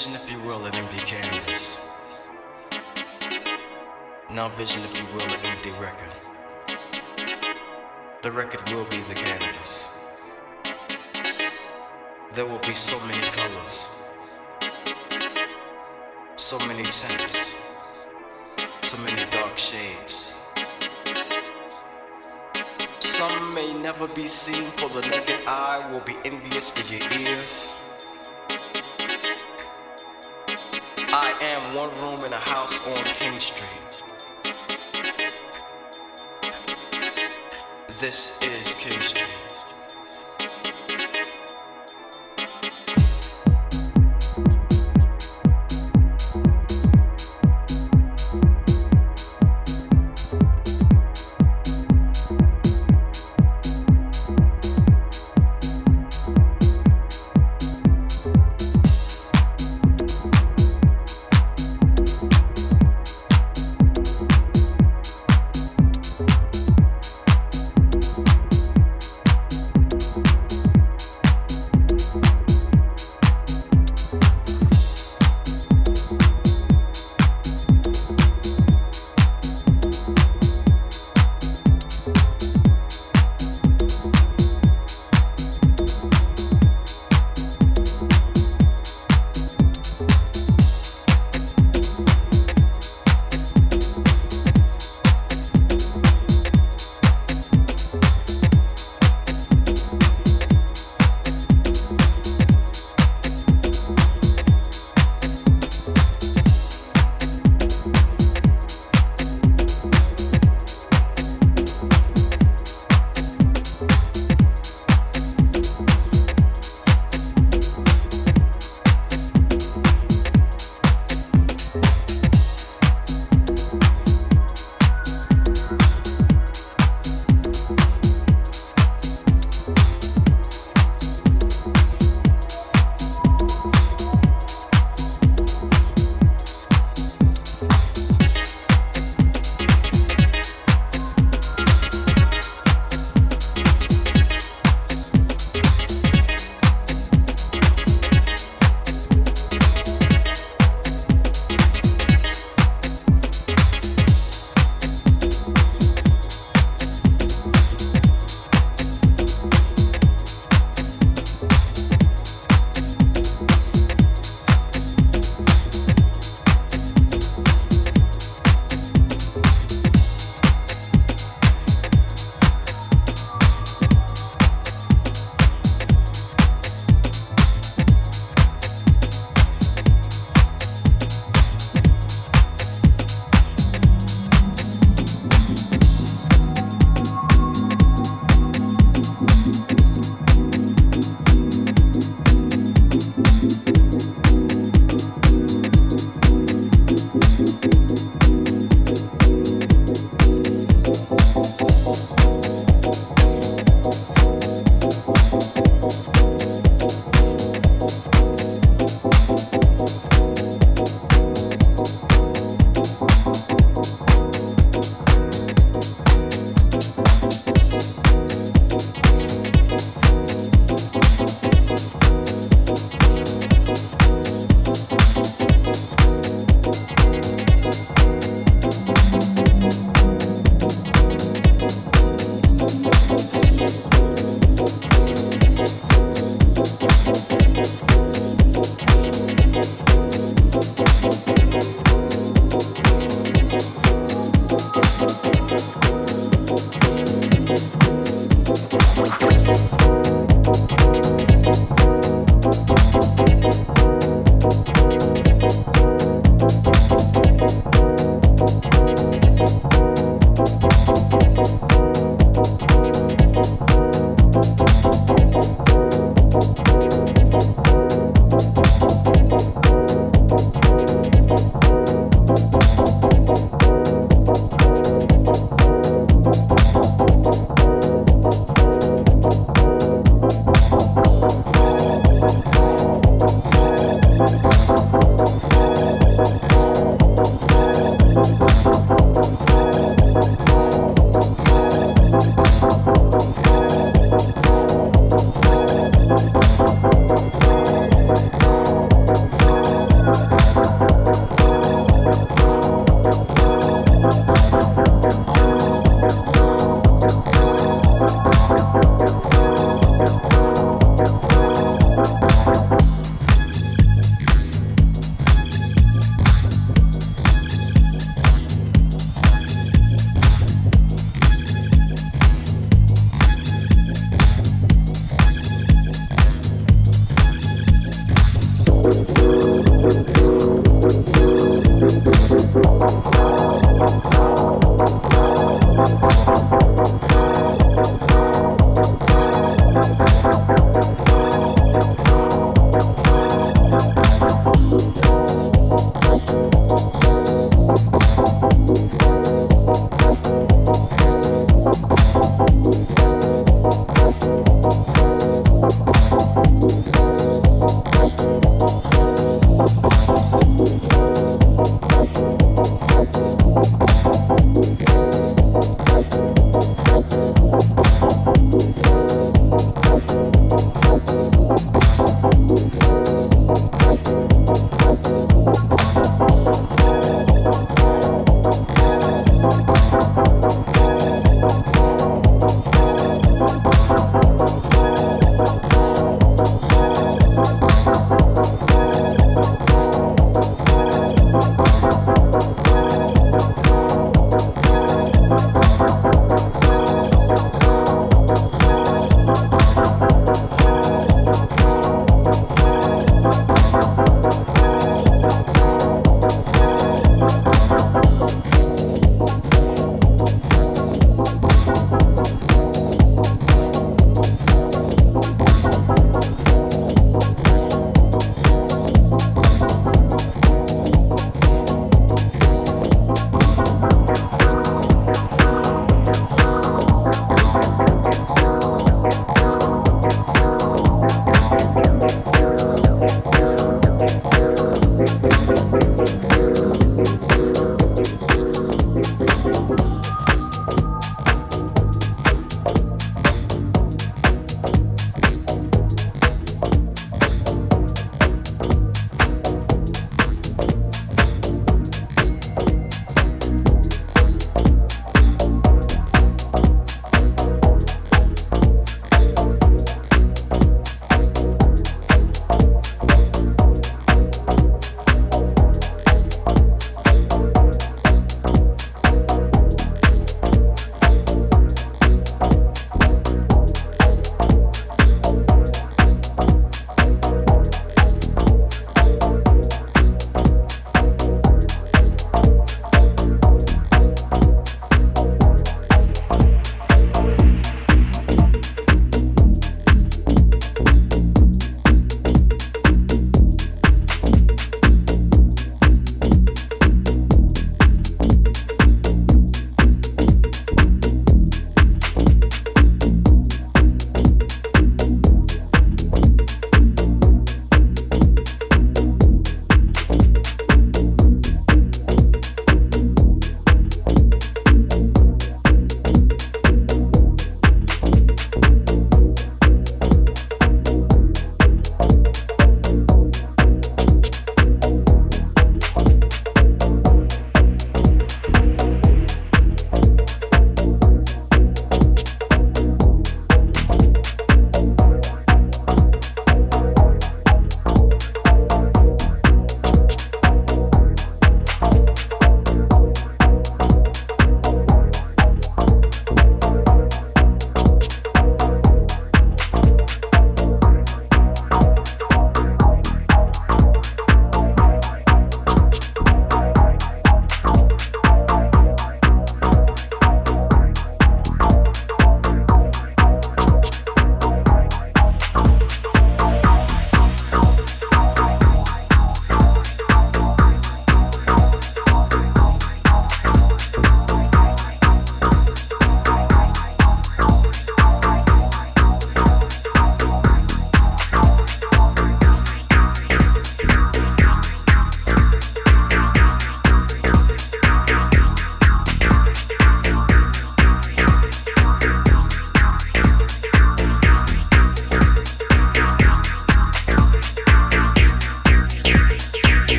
Vision, if you will, an empty canvas. Now vision, if you will, an empty record. The record will be the canvas. There will be so many colors, so many tints, so many dark shades. Some may never be seen, for the naked eye will be envious for your ears. One room in a house on King Street. This is King Street.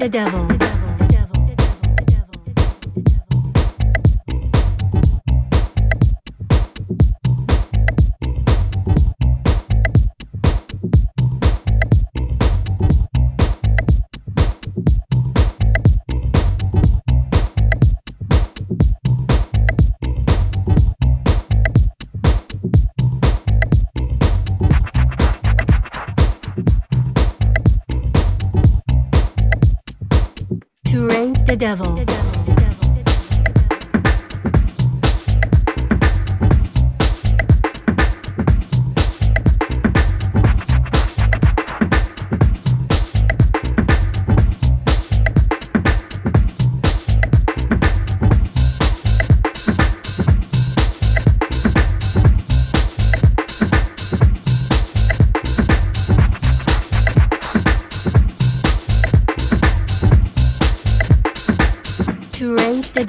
The devil.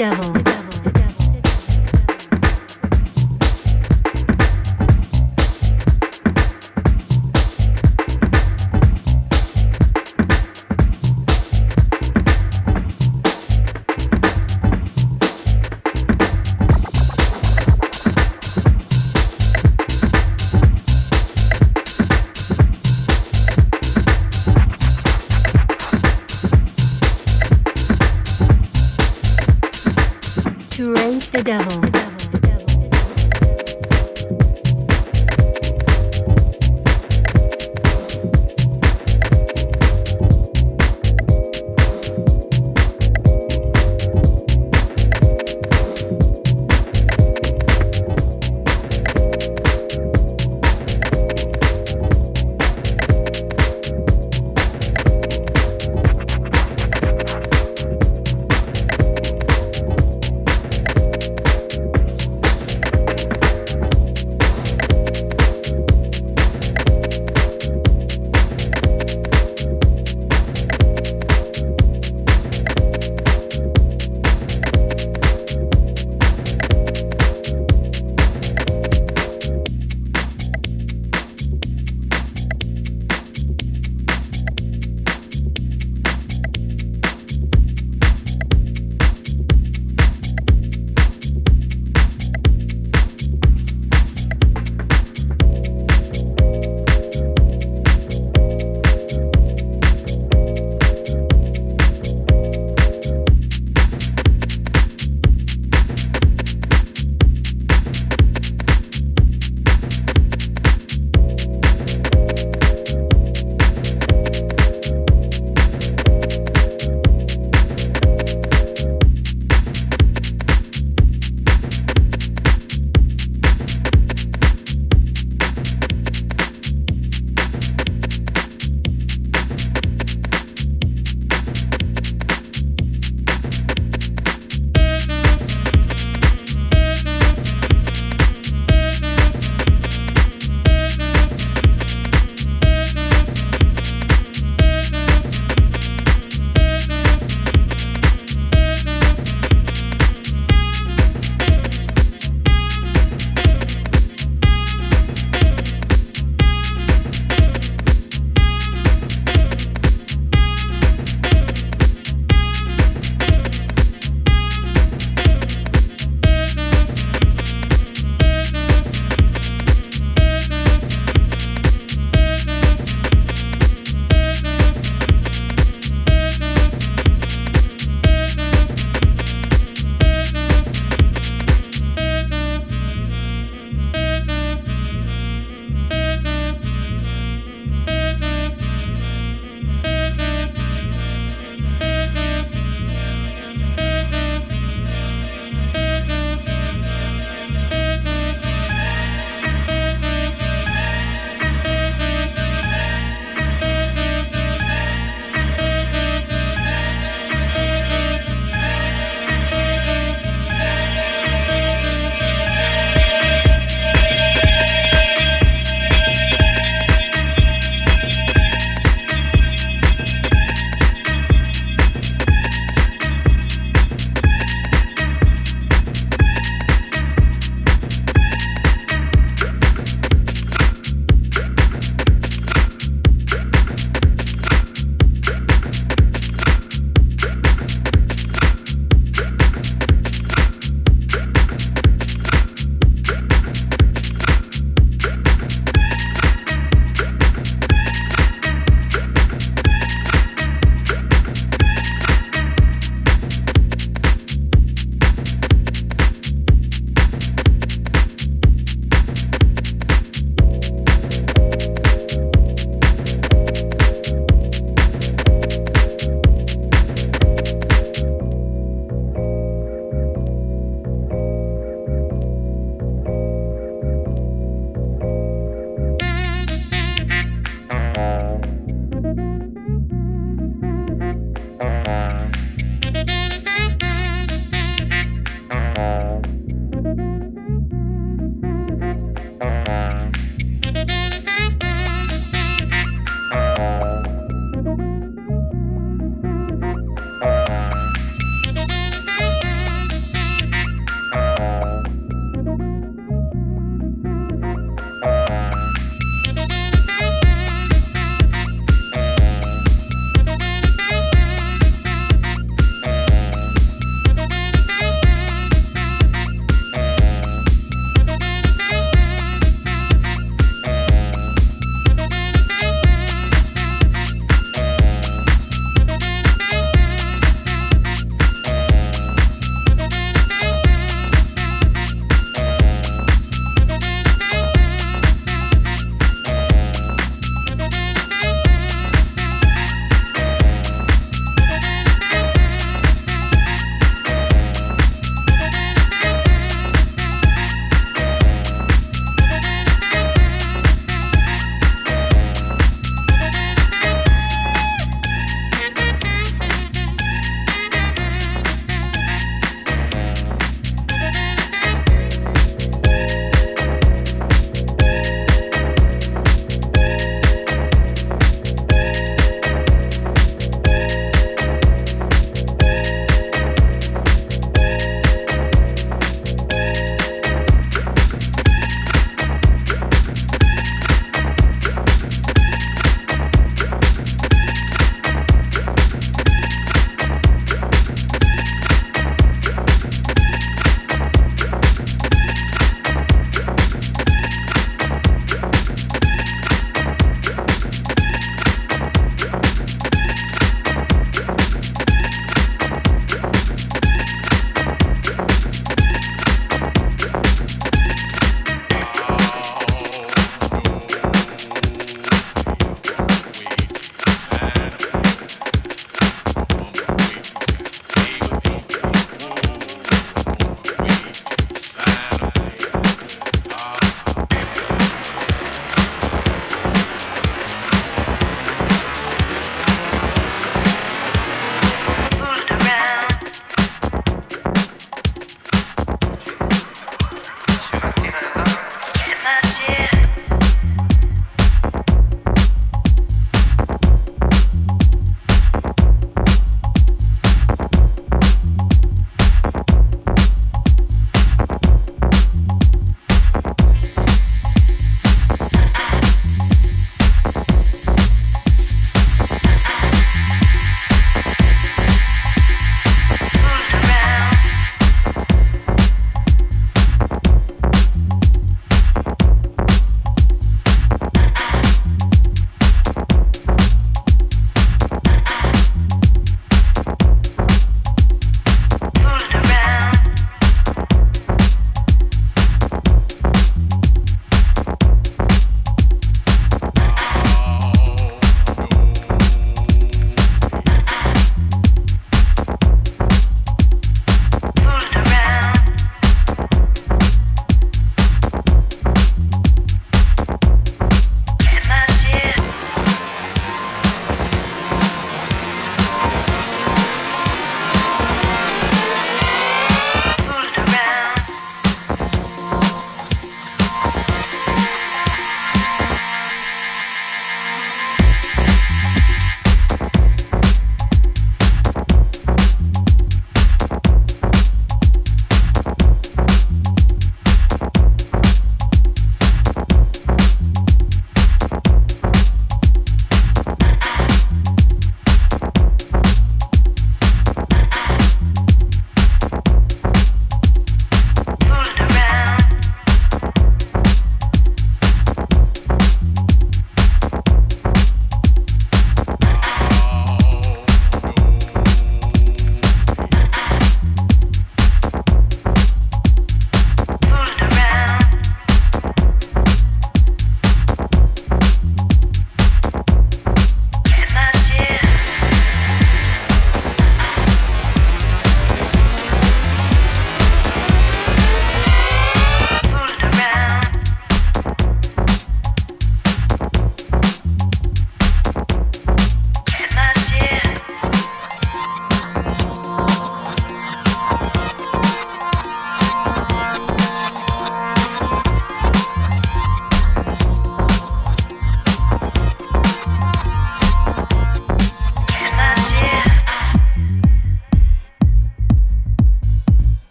Devil.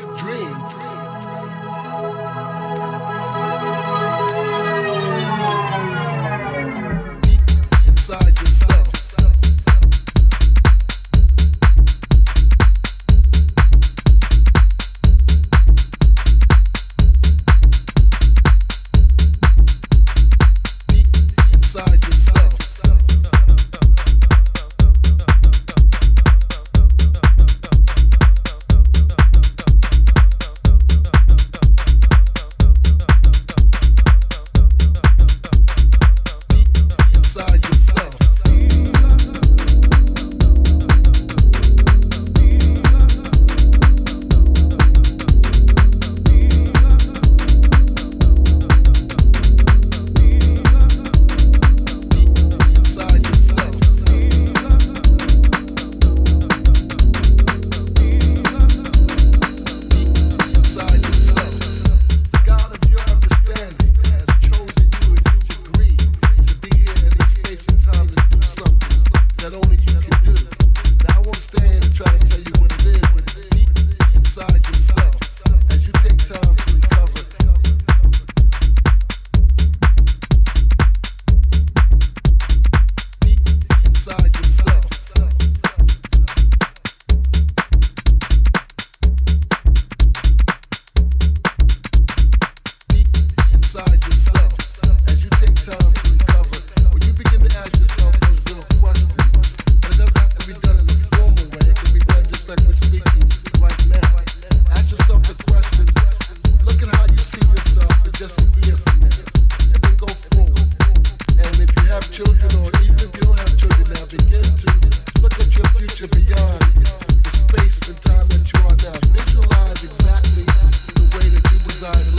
dream, dream. side.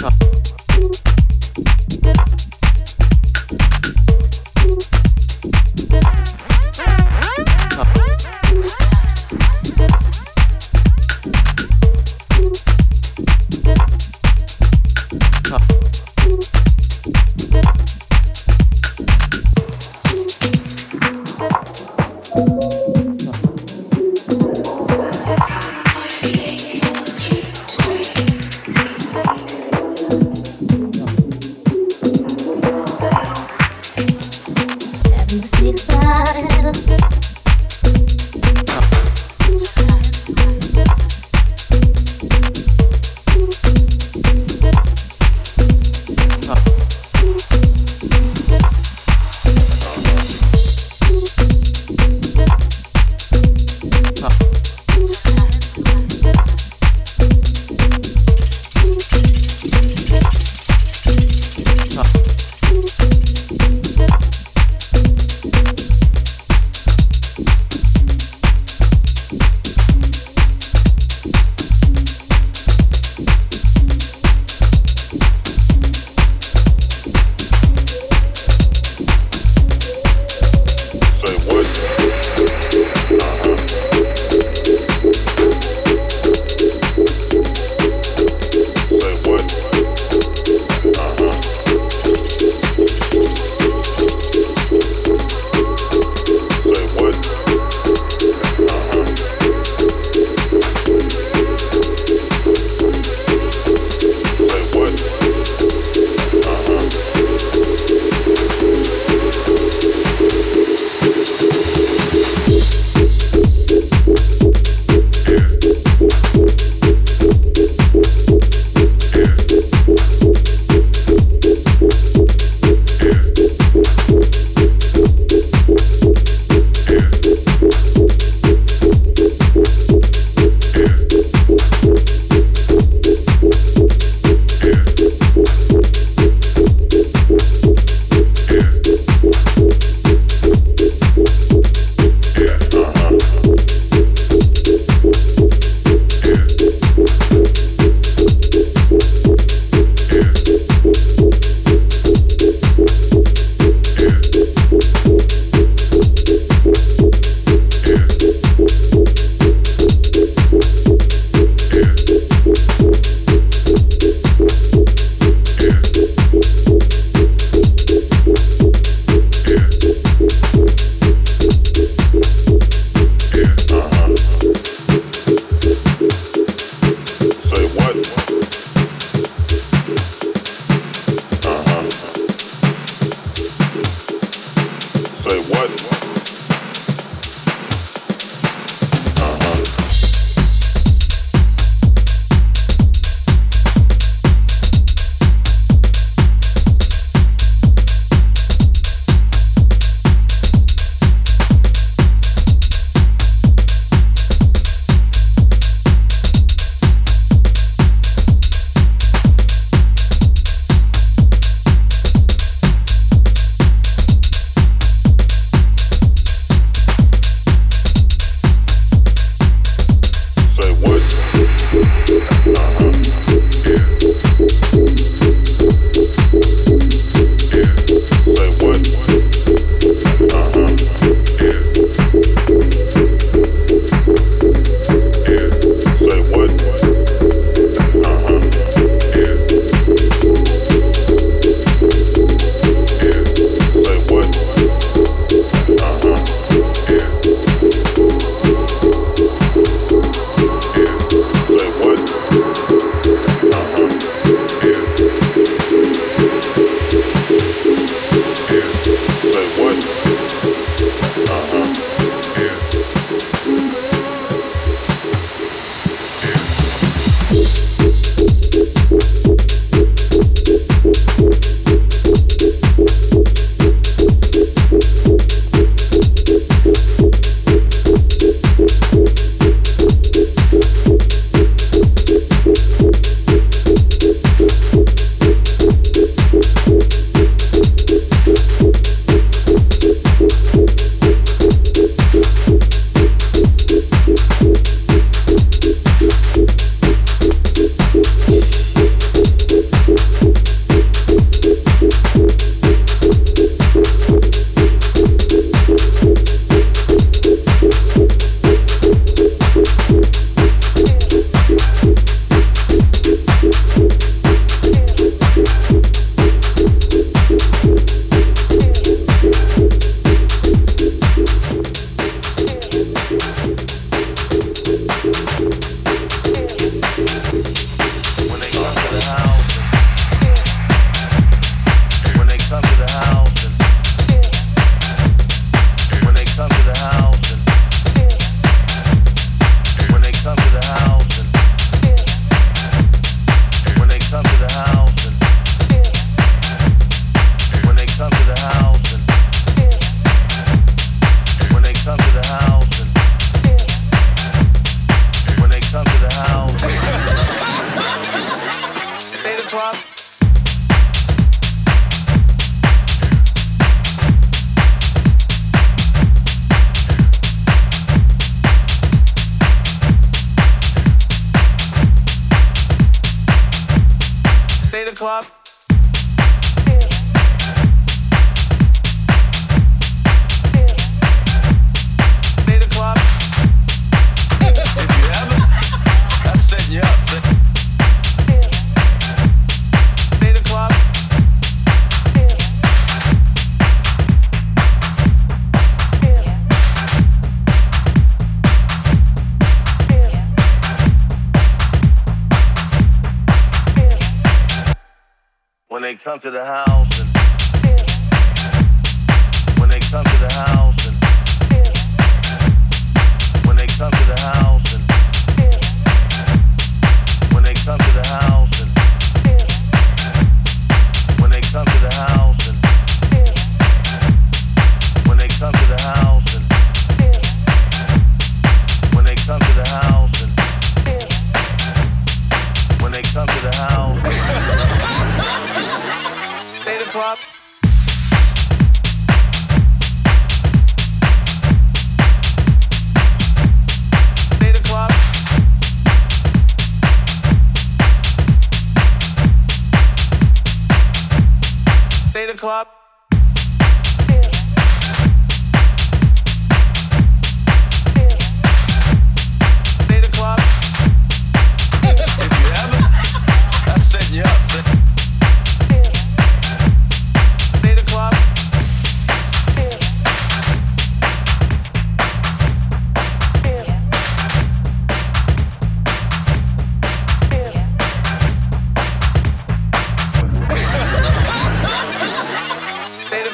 Podcast.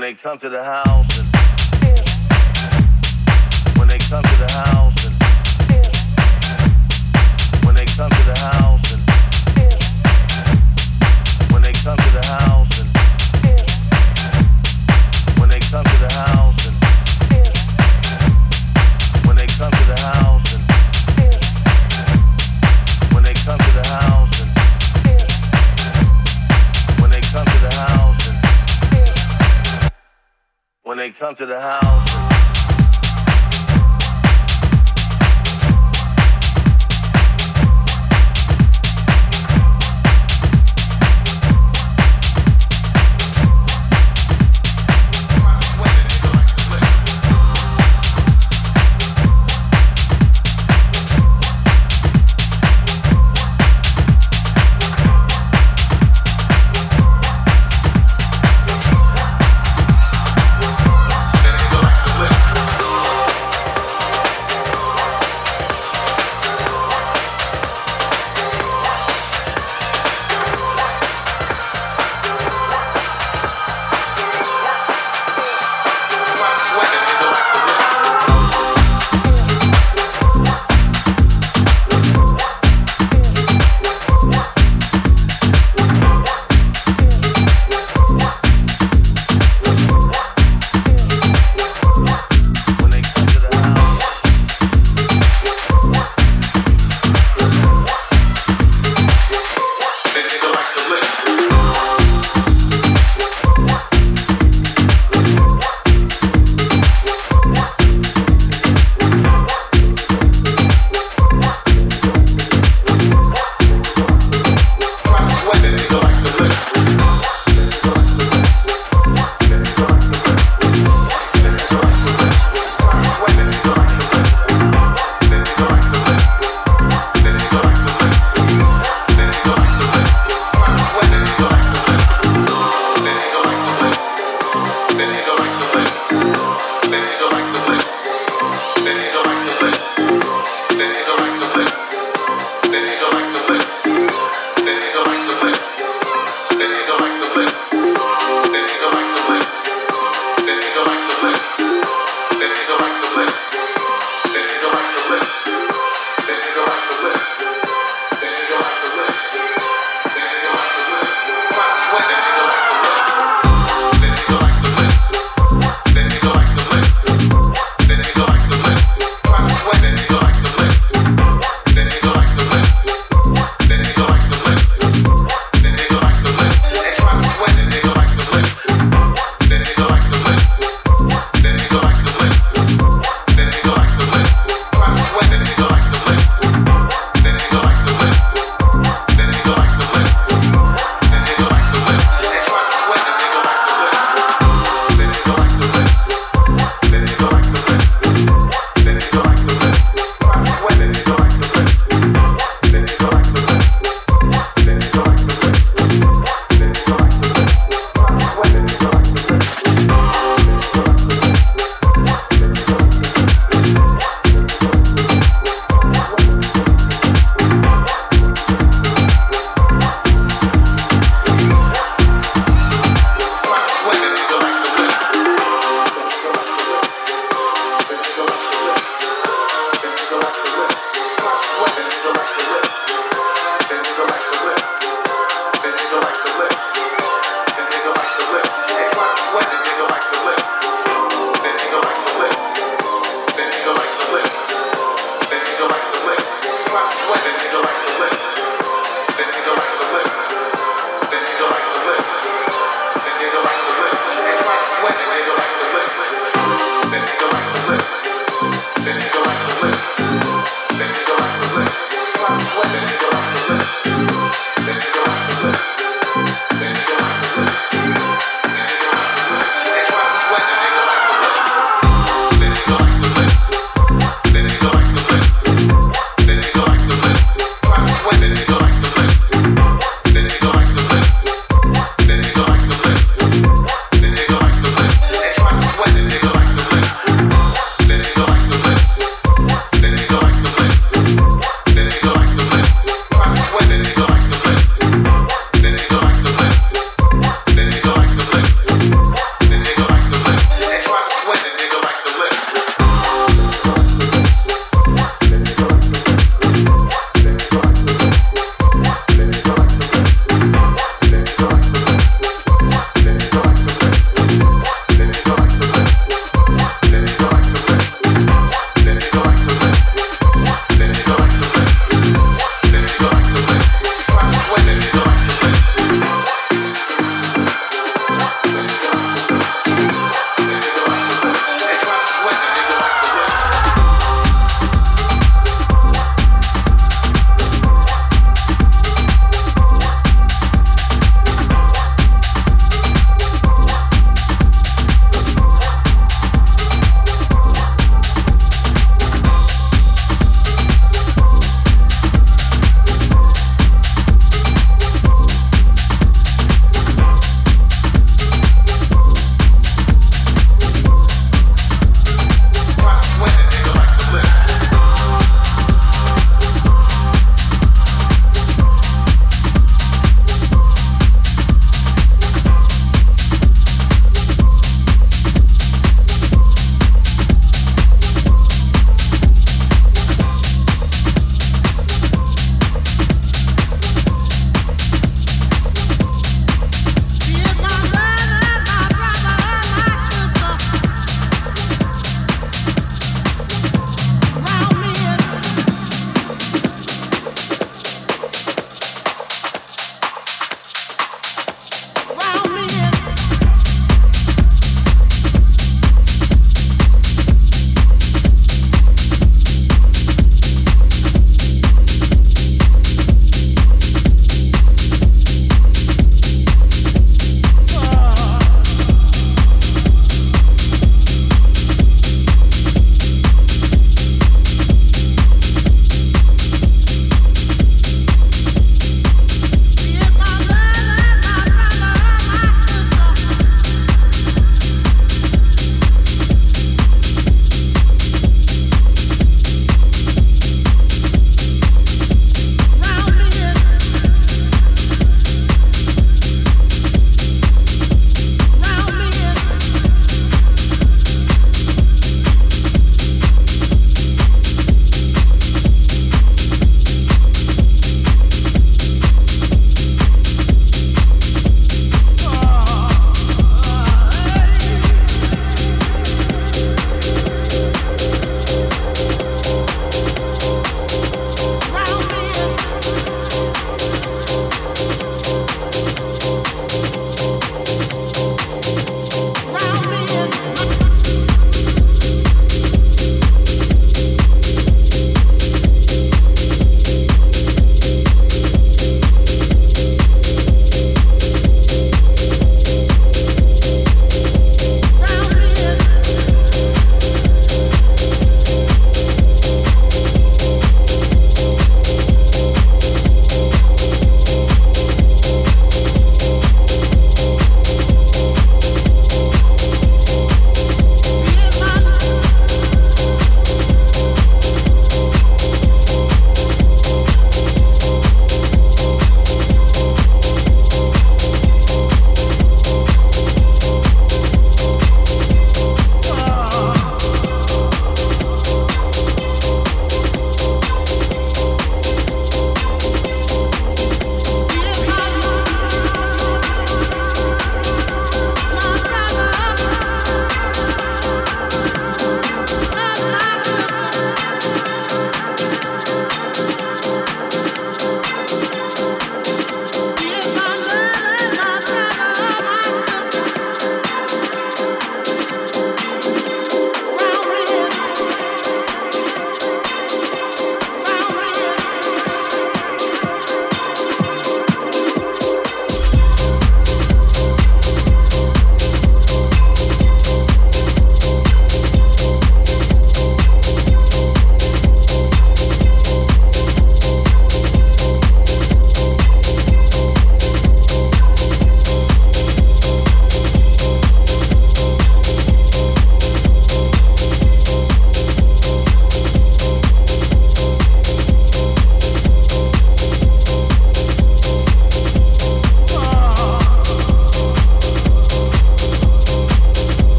when they come to the house and when they come to the house and when they come to the house. they come to the house.